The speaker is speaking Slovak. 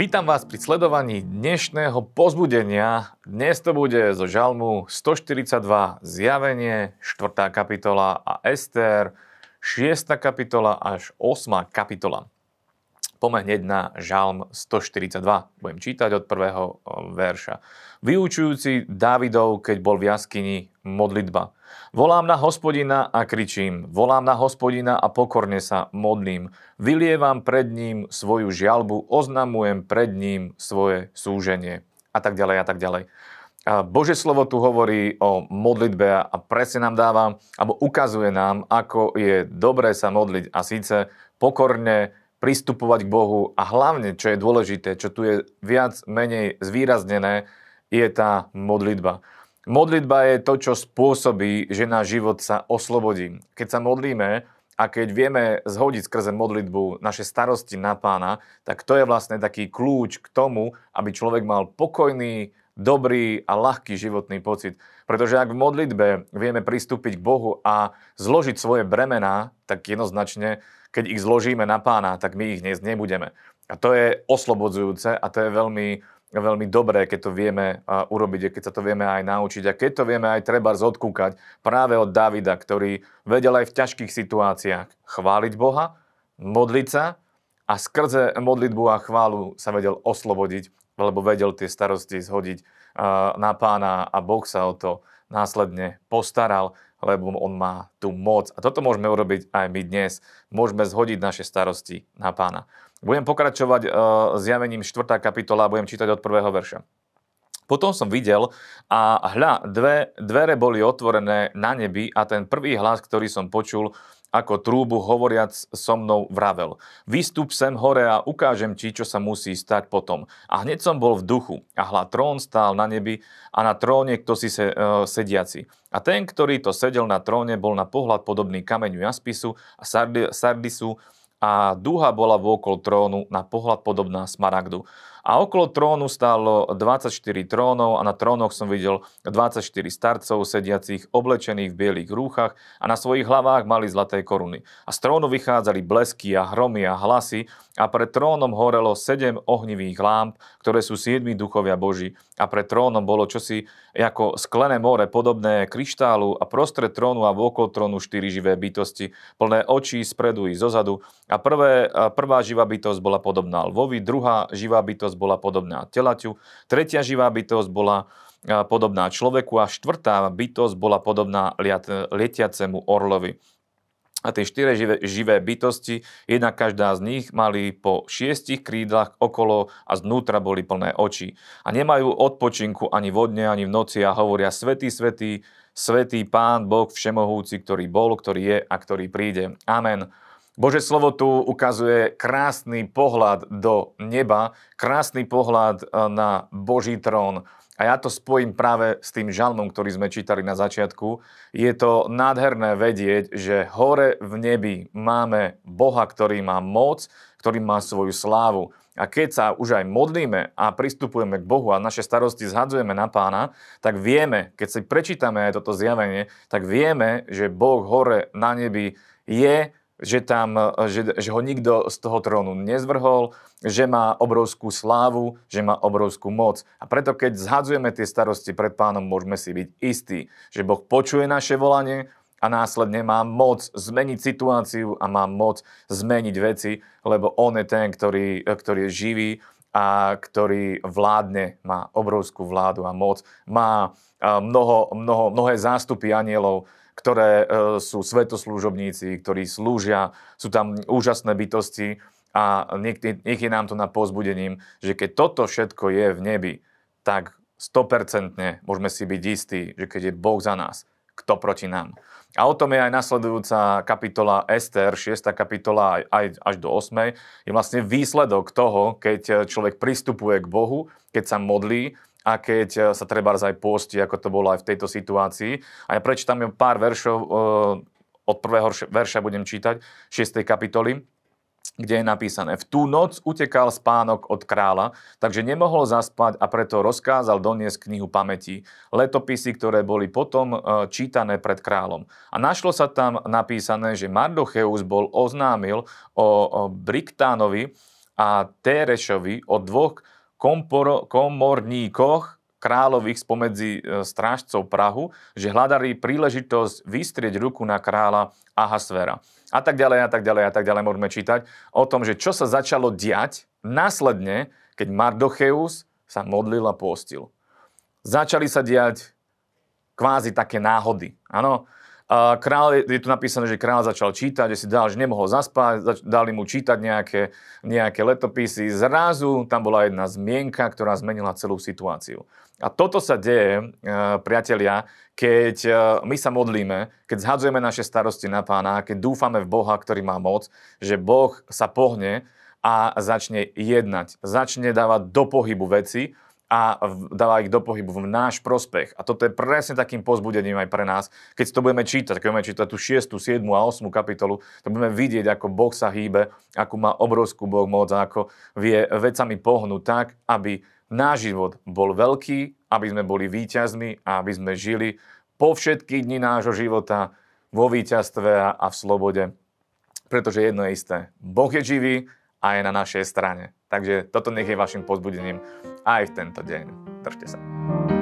Vítam vás pri sledovaní dnešného pozbudenia. Dnes to bude zo žalmu 142 zjavenie, 4. kapitola a Ester, 6. kapitola až 8. kapitola. Poďme hneď na žalm 142. Budem čítať od prvého verša. Vyučujúci Dávidov, keď bol v jaskyni, modlitba. Volám na hospodina a kričím, volám na hospodina a pokorne sa modlím. Vylievam pred ním svoju žialbu, oznamujem pred ním svoje súženie. A tak ďalej a tak ďalej. Bože slovo tu hovorí o modlitbe a presne nám dáva, alebo ukazuje nám, ako je dobré sa modliť a síce pokorne, pristupovať k Bohu a hlavne, čo je dôležité, čo tu je viac menej zvýraznené, je tá modlitba. Modlitba je to, čo spôsobí, že náš život sa oslobodí. Keď sa modlíme a keď vieme zhodiť skrze modlitbu naše starosti na pána, tak to je vlastne taký kľúč k tomu, aby človek mal pokojný, dobrý a ľahký životný pocit. Pretože ak v modlitbe vieme pristúpiť k Bohu a zložiť svoje bremená, tak jednoznačne keď ich zložíme na pána, tak my ich dnes nebudeme. A to je oslobodzujúce a to je veľmi, veľmi dobré, keď to vieme urobiť, keď sa to vieme aj naučiť a keď to vieme aj treba zodkúkať práve od Davida, ktorý vedel aj v ťažkých situáciách chváliť Boha, modliť sa a skrze modlitbu a chválu sa vedel oslobodiť, lebo vedel tie starosti zhodiť na pána a Boh sa o to následne postaral lebo on má tú moc. A toto môžeme urobiť aj my dnes. Môžeme zhodiť naše starosti na pána. Budem pokračovať uh, zjavením 4. kapitola a budem čítať od prvého verša. Potom som videl a hľa, dve, dvere boli otvorené na nebi a ten prvý hlas, ktorý som počul, ako trúbu hovoriac so mnou vravel. Vystup sem hore a ukážem ti, čo sa musí stať potom. A hneď som bol v duchu a hľa trón stál na nebi a na tróne kto si se, uh, sediaci. A ten, ktorý to sedel na tróne, bol na pohľad podobný kameňu jaspisu a sardi, sardisu a duha bola vôkol trónu na pohľad podobná smaragdu. A okolo trónu stálo 24 trónov a na trónoch som videl 24 starcov sediacich oblečených v bielých rúchach a na svojich hlavách mali zlaté koruny. A z trónu vychádzali blesky a hromy a hlasy a pred trónom horelo sedem ohnivých lámp, ktoré sú siedmi duchovia Boží. A pred trónom bolo čosi ako sklené more, podobné kryštálu a prostred trónu a vôkol trónu štyri živé bytosti, plné očí spredu i zozadu. A prvé, prvá živá bytosť bola podobná lvovi, druhá živá bytosť bytosť bola podobná telaťu, tretia živá bytosť bola podobná človeku a štvrtá bytosť bola podobná lietiacemu orlovi. A tie štyri živé, živé bytosti, jedna každá z nich mali po šiestich krídlach okolo a znútra boli plné oči. A nemajú odpočinku ani vodne, ani v noci a hovoria Svetý, Svetý, Svetý Pán Boh Všemohúci, ktorý bol, ktorý je a ktorý príde. Amen. Bože slovo tu ukazuje krásny pohľad do neba, krásny pohľad e, na Boží trón. A ja to spojím práve s tým žalmom, ktorý sme čítali na začiatku. Je to nádherné vedieť, že hore v nebi máme Boha, ktorý má moc, ktorý má svoju slávu. A keď sa už aj modlíme a pristupujeme k Bohu a naše starosti zhadzujeme na pána, tak vieme, keď si prečítame aj toto zjavenie, tak vieme, že Boh hore na nebi je že, tam, že, že ho nikto z toho trónu nezvrhol, že má obrovskú slávu, že má obrovskú moc. A preto, keď zhadzujeme tie starosti pred pánom, môžeme si byť istí, že Boh počuje naše volanie a následne má moc zmeniť situáciu a má moc zmeniť veci, lebo On je ten, ktorý, ktorý je živý a ktorý vládne, má obrovskú vládu a moc, má mnoho, mnoho, mnohé zástupy anielov, ktoré e, sú svetoslúžobníci, ktorí slúžia, sú tam úžasné bytosti a nech je nám to na pozbudením, že keď toto všetko je v nebi, tak 100% môžeme si byť istí, že keď je Boh za nás, kto proti nám. A o tom je aj nasledujúca kapitola Ester, 6. kapitola aj, až do 8. Je vlastne výsledok toho, keď človek pristupuje k Bohu, keď sa modlí, a keď sa treba aj posti, ako to bolo aj v tejto situácii. A ja prečítam pár veršov, e, od prvého verša budem čítať, 6. kapitoly, kde je napísané, v tú noc utekal spánok od kráľa, takže nemohol zaspať a preto rozkázal doniesť knihu pamäti, letopisy, ktoré boli potom e, čítané pred kráľom. A našlo sa tam napísané, že Mardocheus bol oznámil o, Briktánovi, a Terešovi o dvoch komporo, komorníkoch kráľových spomedzi e, strážcov Prahu, že hľadali príležitosť vystrieť ruku na kráľa Ahasvera. A tak ďalej, a tak ďalej, a tak ďalej môžeme čítať o tom, že čo sa začalo diať následne, keď Mardocheus sa modlil a postil. Začali sa diať kvázi také náhody. Áno, a král, je tu napísané, že král začal čítať, že si dal, že nemohol zaspať, dali mu čítať nejaké, nejaké letopisy. Zrazu tam bola jedna zmienka, ktorá zmenila celú situáciu. A toto sa deje, e, priatelia, keď e, my sa modlíme, keď zhadzujeme naše starosti na pána, keď dúfame v Boha, ktorý má moc, že Boh sa pohne a začne jednať, začne dávať do pohybu veci a dáva ich do pohybu v náš prospech. A toto je presne takým pozbudením aj pre nás. Keď to budeme čítať, keď budeme čítať tú 6., 7. a 8. kapitolu, to budeme vidieť, ako Boh sa hýbe, ako má obrovskú Boh moc a ako vie vecami pohnúť tak, aby náš život bol veľký, aby sme boli víťazmi a aby sme žili po všetky dni nášho života vo víťazstve a v slobode. Pretože jedno je isté. Boh je živý a je na našej strane. Takže toto nech je vašim pozbudením aj v tento deň. Držte sa.